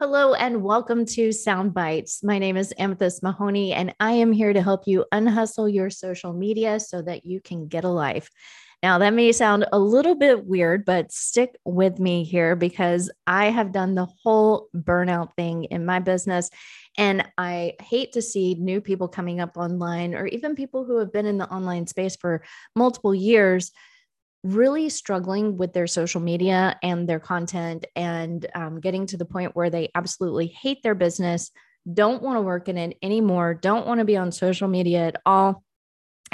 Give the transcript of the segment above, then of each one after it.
Hello and welcome to Sound Bites. My name is Amethyst Mahoney, and I am here to help you unhustle your social media so that you can get a life. Now, that may sound a little bit weird, but stick with me here because I have done the whole burnout thing in my business. And I hate to see new people coming up online or even people who have been in the online space for multiple years really struggling with their social media and their content and um, getting to the point where they absolutely hate their business, don't want to work in it anymore, don't want to be on social media at all,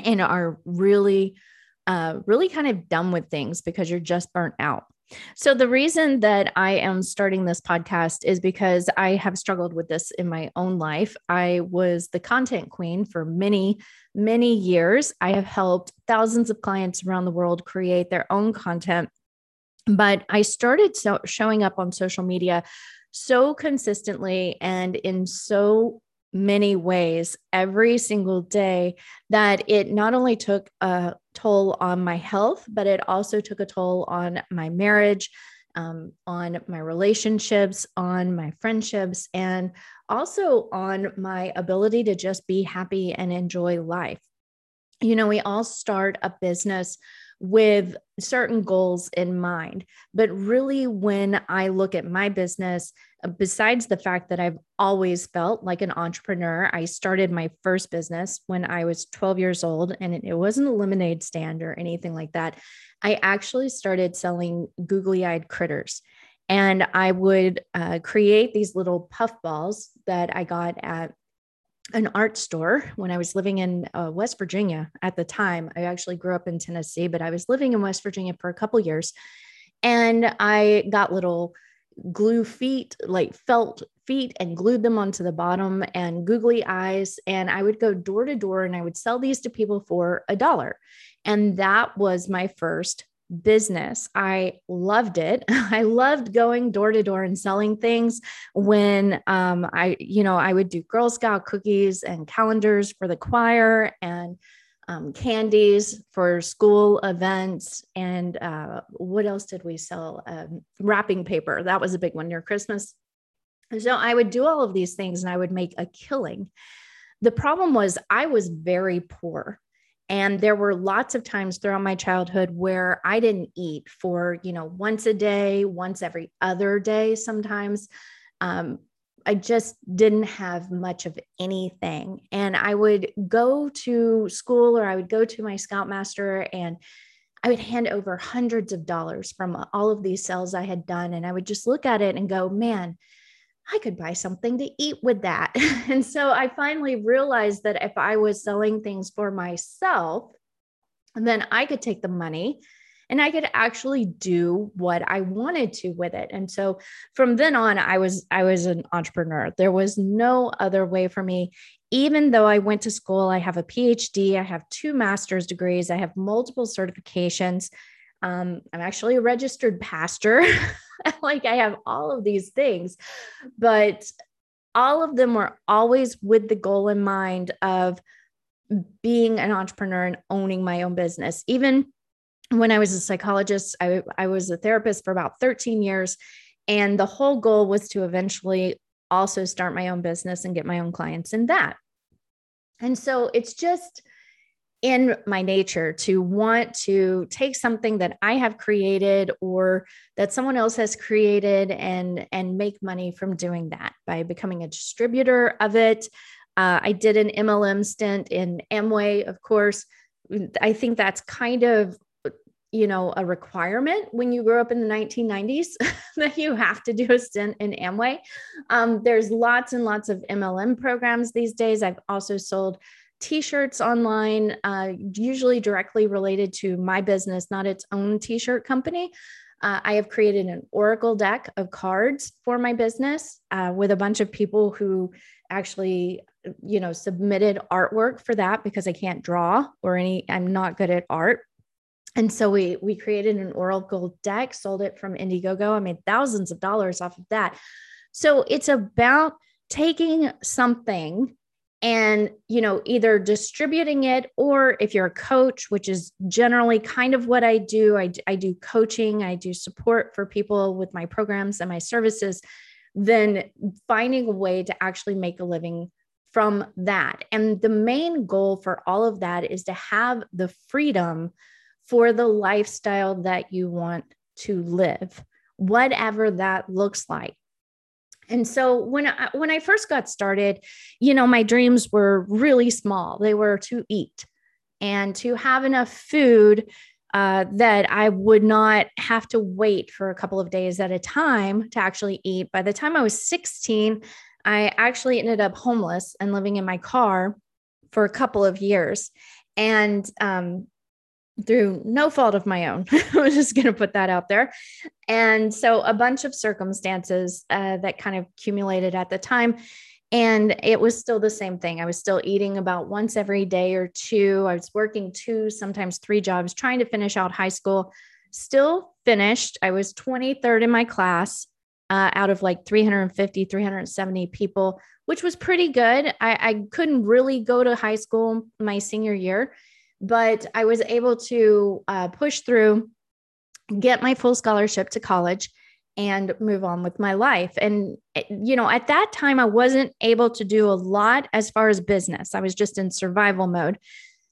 and are really, uh, really kind of done with things because you're just burnt out. So, the reason that I am starting this podcast is because I have struggled with this in my own life. I was the content queen for many, many years. I have helped thousands of clients around the world create their own content. But I started so showing up on social media so consistently and in so many ways every single day that it not only took a toll on my health, but it also took a toll on my marriage, um, on my relationships, on my friendships, and also on my ability to just be happy and enjoy life. You know, we all start a business with certain goals in mind. But really, when I look at my business, uh, besides the fact that I've always felt like an entrepreneur, I started my first business when I was 12 years old, and it wasn't a lemonade stand or anything like that. I actually started selling googly eyed critters. And I would uh, create these little puff balls that I got at an art store when I was living in uh, West Virginia at the time. I actually grew up in Tennessee, but I was living in West Virginia for a couple years. And I got little glue feet, like felt feet, and glued them onto the bottom and googly eyes. And I would go door to door and I would sell these to people for a dollar. And that was my first business. I loved it. I loved going door to door and selling things when um, I, you know, I would do Girl Scout cookies and calendars for the choir and um, candies for school events. And uh, what else did we sell? Um, wrapping paper. That was a big one near Christmas. So I would do all of these things and I would make a killing. The problem was I was very poor. And there were lots of times throughout my childhood where I didn't eat for, you know, once a day, once every other day, sometimes. Um, I just didn't have much of anything. And I would go to school or I would go to my scoutmaster and I would hand over hundreds of dollars from all of these sales I had done. And I would just look at it and go, man, I could buy something to eat with that. and so I finally realized that if I was selling things for myself, then I could take the money and I could actually do what I wanted to with it. And so from then on I was I was an entrepreneur. There was no other way for me even though I went to school, I have a PhD, I have two master's degrees, I have multiple certifications. Um, I'm actually a registered pastor. like I have all of these things, but all of them were always with the goal in mind of being an entrepreneur and owning my own business. Even when I was a psychologist, I, I was a therapist for about 13 years. And the whole goal was to eventually also start my own business and get my own clients in that. And so it's just, in my nature to want to take something that I have created or that someone else has created and and make money from doing that by becoming a distributor of it. Uh, I did an MLM stint in Amway, of course. I think that's kind of you know a requirement when you grow up in the 1990s that you have to do a stint in Amway. Um, there's lots and lots of MLM programs these days. I've also sold t-shirts online uh, usually directly related to my business not its own t-shirt company. Uh, i have created an oracle deck of cards for my business uh, with a bunch of people who actually you know submitted artwork for that because i can't draw or any i'm not good at art. And so we we created an oracle deck sold it from indiegogo. I made thousands of dollars off of that. So it's about taking something and you know either distributing it or if you're a coach which is generally kind of what i do I, I do coaching i do support for people with my programs and my services then finding a way to actually make a living from that. And the main goal for all of that is to have the freedom for the lifestyle that you want to live, whatever that looks like. And so when I, when I first got started, you know, my dreams were really small. They were to eat and to have enough food uh, that I would not have to wait for a couple of days at a time to actually eat. By the time I was 16, I actually ended up homeless and living in my car for a couple of years. And um, through no fault of my own. I'm just going to put that out there. And so a bunch of circumstances uh, that kind of accumulated at the time. And it was still the same thing. I was still eating about once every day or two. I was working two, sometimes three jobs, trying to finish out high school. Still finished. I was 23rd in my class uh, out of like 350, 370 people, which was pretty good. I, I couldn't really go to high school my senior year but I was able to uh, push through, get my full scholarship to college, and move on with my life. And, eh, you know, at that time, I wasn't able to do a lot as far as business, I was just in survival mode.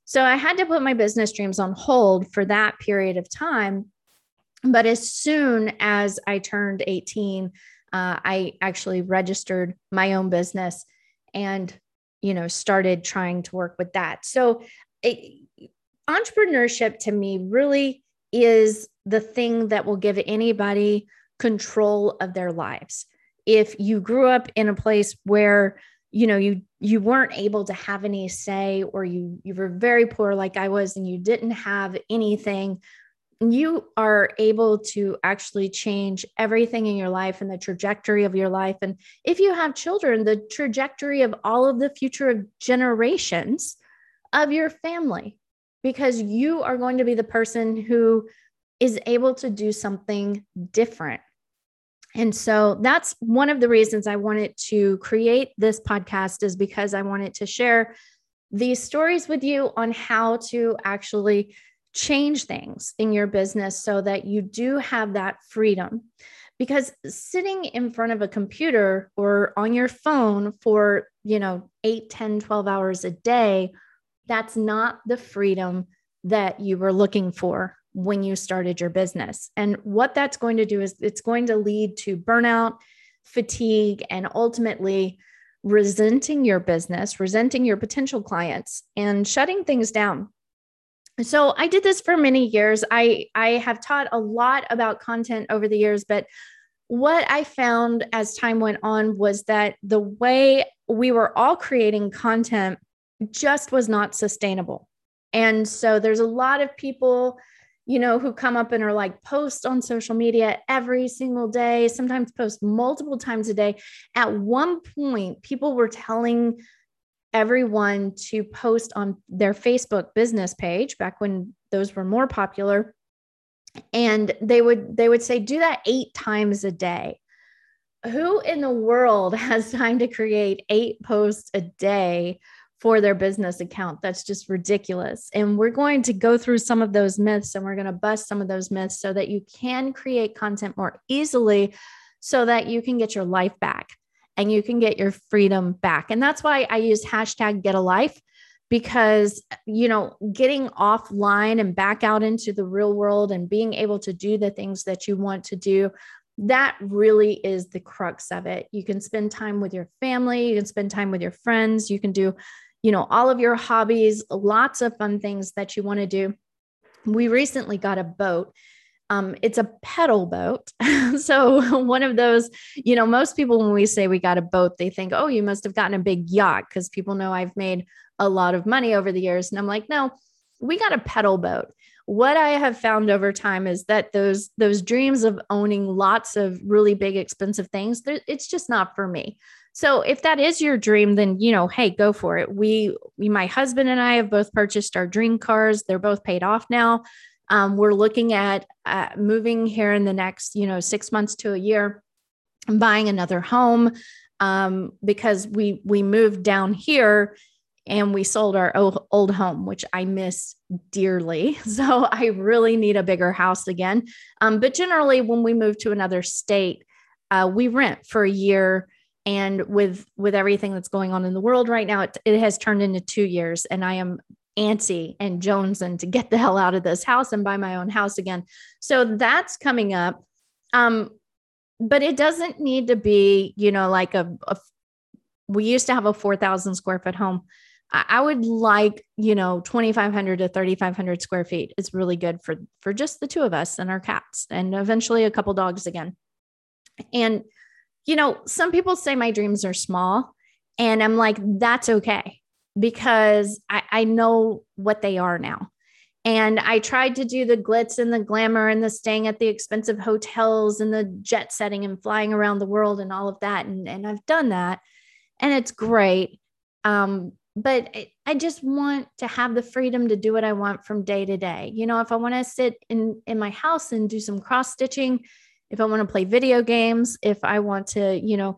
So I had to put my business dreams on hold for that period of time. But as soon as I turned 18, uh, I actually registered my own business and you know started trying to work with that so it, entrepreneurship to me really is the thing that will give anybody control of their lives. If you grew up in a place where you know you you weren't able to have any say or you you were very poor like I was and you didn't have anything you are able to actually change everything in your life and the trajectory of your life and if you have children the trajectory of all of the future generations of your family because you are going to be the person who is able to do something different. And so that's one of the reasons I wanted to create this podcast is because I wanted to share these stories with you on how to actually change things in your business so that you do have that freedom. Because sitting in front of a computer or on your phone for, you know, 8, 10, 12 hours a day that's not the freedom that you were looking for when you started your business. And what that's going to do is it's going to lead to burnout, fatigue, and ultimately resenting your business, resenting your potential clients, and shutting things down. So I did this for many years. I I have taught a lot about content over the years, but what I found as time went on was that the way we were all creating content just was not sustainable. And so there's a lot of people, you know, who come up and are like post on social media every single day, sometimes post multiple times a day. At one point, people were telling everyone to post on their Facebook business page back when those were more popular and they would they would say do that 8 times a day who in the world has time to create 8 posts a day for their business account. That's just ridiculous. And we're going to go through some of those myths and we're going to bust some of those myths so that you can create content more easily so that you can get your life back and you can get your freedom back. And that's why I use hashtag get a life because you know getting offline and back out into the real world and being able to do the things that you want to do that really is the crux of it. You can spend time with your family, you can spend time with your friends, you can do you know, all of your hobbies, lots of fun things that you want to do. We recently got a boat. Um, it's a pedal boat. so, one of those, you know, most people, when we say we got a boat, they think, oh, you must have gotten a big yacht because people know I've made a lot of money over the years. And I'm like, no, we got a pedal boat what i have found over time is that those those dreams of owning lots of really big expensive things it's just not for me so if that is your dream, then you know, hey, go for it. We, we my husband and I have both purchased our dream cars. They're both paid off now. Um, we're looking at uh, moving here in the next, you know, six months to a year, and buying another home um, because we we moved down here and we sold our old, old home, which I miss dearly. So I really need a bigger house again. Um, but generally, when we move to another state, uh, we rent for a year and with with everything that's going on in the world right now it, it has turned into two years and i am antsy and jonesing to get the hell out of this house and buy my own house again. So that's coming up. Um but it doesn't need to be you know like a, a we used to have a 4000 square foot home. I, would like you know 2500 to 3500 square feet it's really good for for just the two of us and our cats and eventually a couple dogs again. And you know, some people say my dreams are small, and I'm like, that's okay because I, I know what they are now. And I tried to do the glitz and the glamour and the staying at the expensive hotels and the jet setting and flying around the world and all of that. And, and I've done that and it's great. Um, but I just want to have the freedom to do what I want from day to day. You know, if I want to sit in, in my house and do some cross stitching, if I want to play video games, if I want to, you know,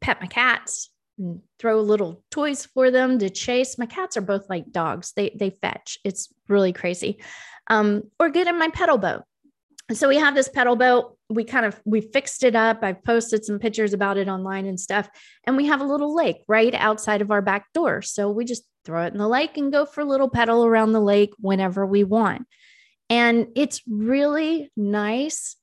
pet my cats and throw little toys for them to chase. My cats are both like dogs. They they fetch. It's really crazy. Um, or get in my pedal boat. So we have this pedal boat. We kind of we fixed it up. I've posted some pictures about it online and stuff. And we have a little lake right outside of our back door. So we just throw it in the lake and go for a little pedal around the lake whenever we want. And it's really nice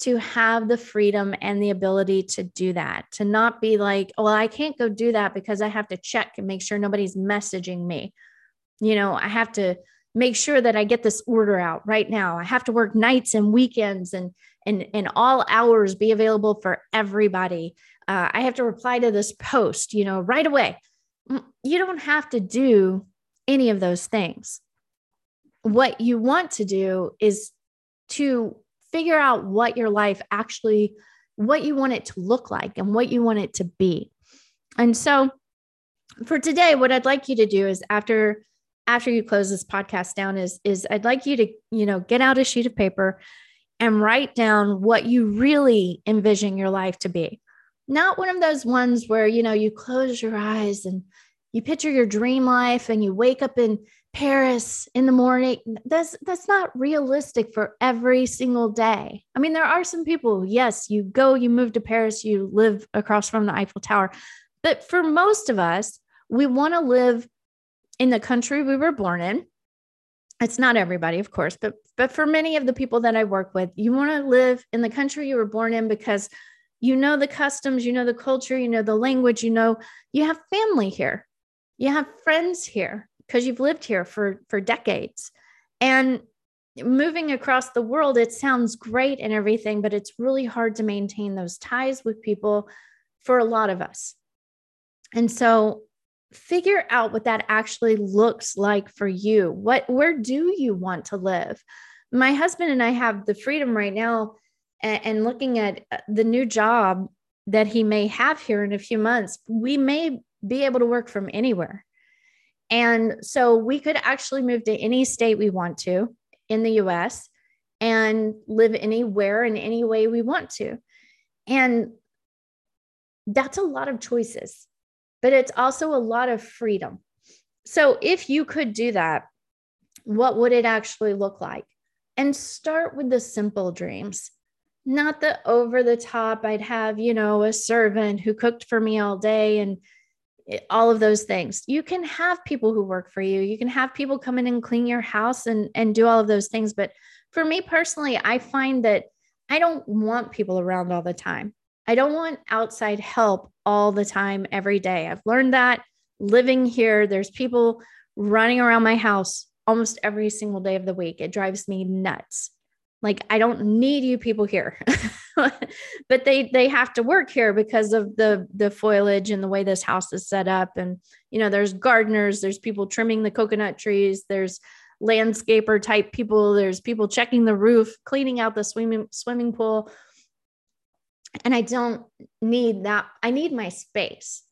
to have the freedom and the ability to do that, to not be like, oh, well, I can't go do that because I have to check and make sure nobody's messaging me. You know, I have to make sure that I get this order out right now. I have to work nights and weekends and and and all hours be available for everybody. Uh, I have to reply to this post, you know, right away. Mm, you don't have to do any of those things. What you want to do is to figure out what your life actually what you want it to look like and what you want it to be. And so for today what i'd like you to do is after after you close this podcast down is is i'd like you to you know get out a sheet of paper and write down what you really envision your life to be. Not one of those ones where you know you close your eyes and you picture your dream life and you wake up in Paris in the morning. That's that's not realistic for every single day. I mean, there are some people, yes, you go, you move to Paris, you live across from the Eiffel Tower. But for most of us, we want to live in the country we were born in. It's not everybody, of course, but but for many of the people that I work with, you want to live in the country you were born in because you know the customs, you know the culture, you know the language, you know you have family here. You have friends here because you've lived here for for decades. And moving across the world it sounds great and everything but it's really hard to maintain those ties with people for a lot of us. And so figure out what that actually looks like for you. What where do you want to live? My husband and i have the freedom right now and, and looking at uh, the new job that he may have here in a few months we may be able to work from anywhere and so we could actually move to any state we want to in the US and live anywhere in any way we want to. And that's a lot of choices, but it's also a lot of freedom. So if you could do that, what would it actually look like? And start with the simple dreams, not the over the top. I'd have, you know, a servant who cooked for me all day and Eh, all of those things. You can have people who work for you. You can have people come in and clean your house and and do all of those things, but for me personally, I find that I don't want people around all the time. I don't want outside help all the time every day. I've learned that living here there's people running around my house almost every single day of the week. It drives me nuts like i don't need you people here. But they they have to work here because of the the foliage and the way this house is set up. And you know there's gardeners there's people trimming the coconut trees there's landscaper type people there's people checking the roof cleaning out the swimming swimming pool. And i don't need that i need my space.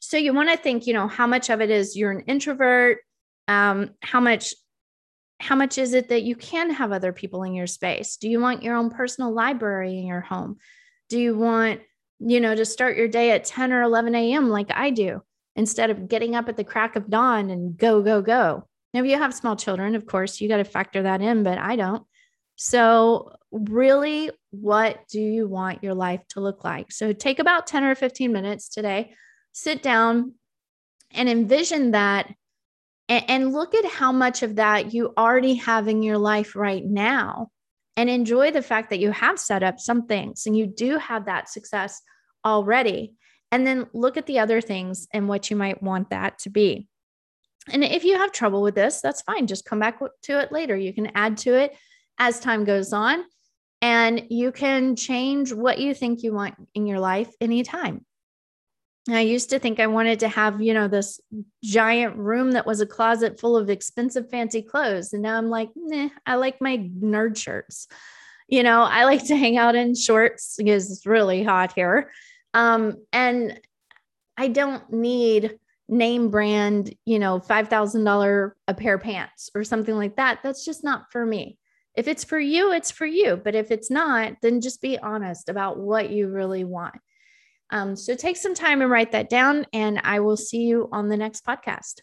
So you want to think you know how much of it is you're an introvert um, how much how much is it that you can have other people in your space? Do you want your own personal library in your home? Do you want, you know, to start your day at 10 or 11 a.m. like I do instead of getting up at the crack of dawn and go, go, go? Now, if you have small children, of course, you got to factor that in, but I don't. So, really, what do you want your life to look like? So take about 10 or 15 minutes today, sit down and envision that and, and look at how much of that you already have in your life right now and enjoy the fact that you have set up some things and you do have that success already. And then look at the other things and what you might want that to be. And if you have trouble with this, that's fine. Just come back to it later. You can add to it as time goes on, and you can change what you think you want in your life anytime. I used to think I wanted to have, you know, this giant room that was a closet full of expensive, fancy clothes. And now I'm like, I like my nerd shirts. You know, I like to hang out in shorts because it's really hot here. Um, and I don't need name brand, you know, $5,000 a pair of pants or something like that. That's just not for me. If it's for you, it's for you. But if it's not, then just be honest about what you really want. Um, so take some time and write that down, and I will see you on the next podcast.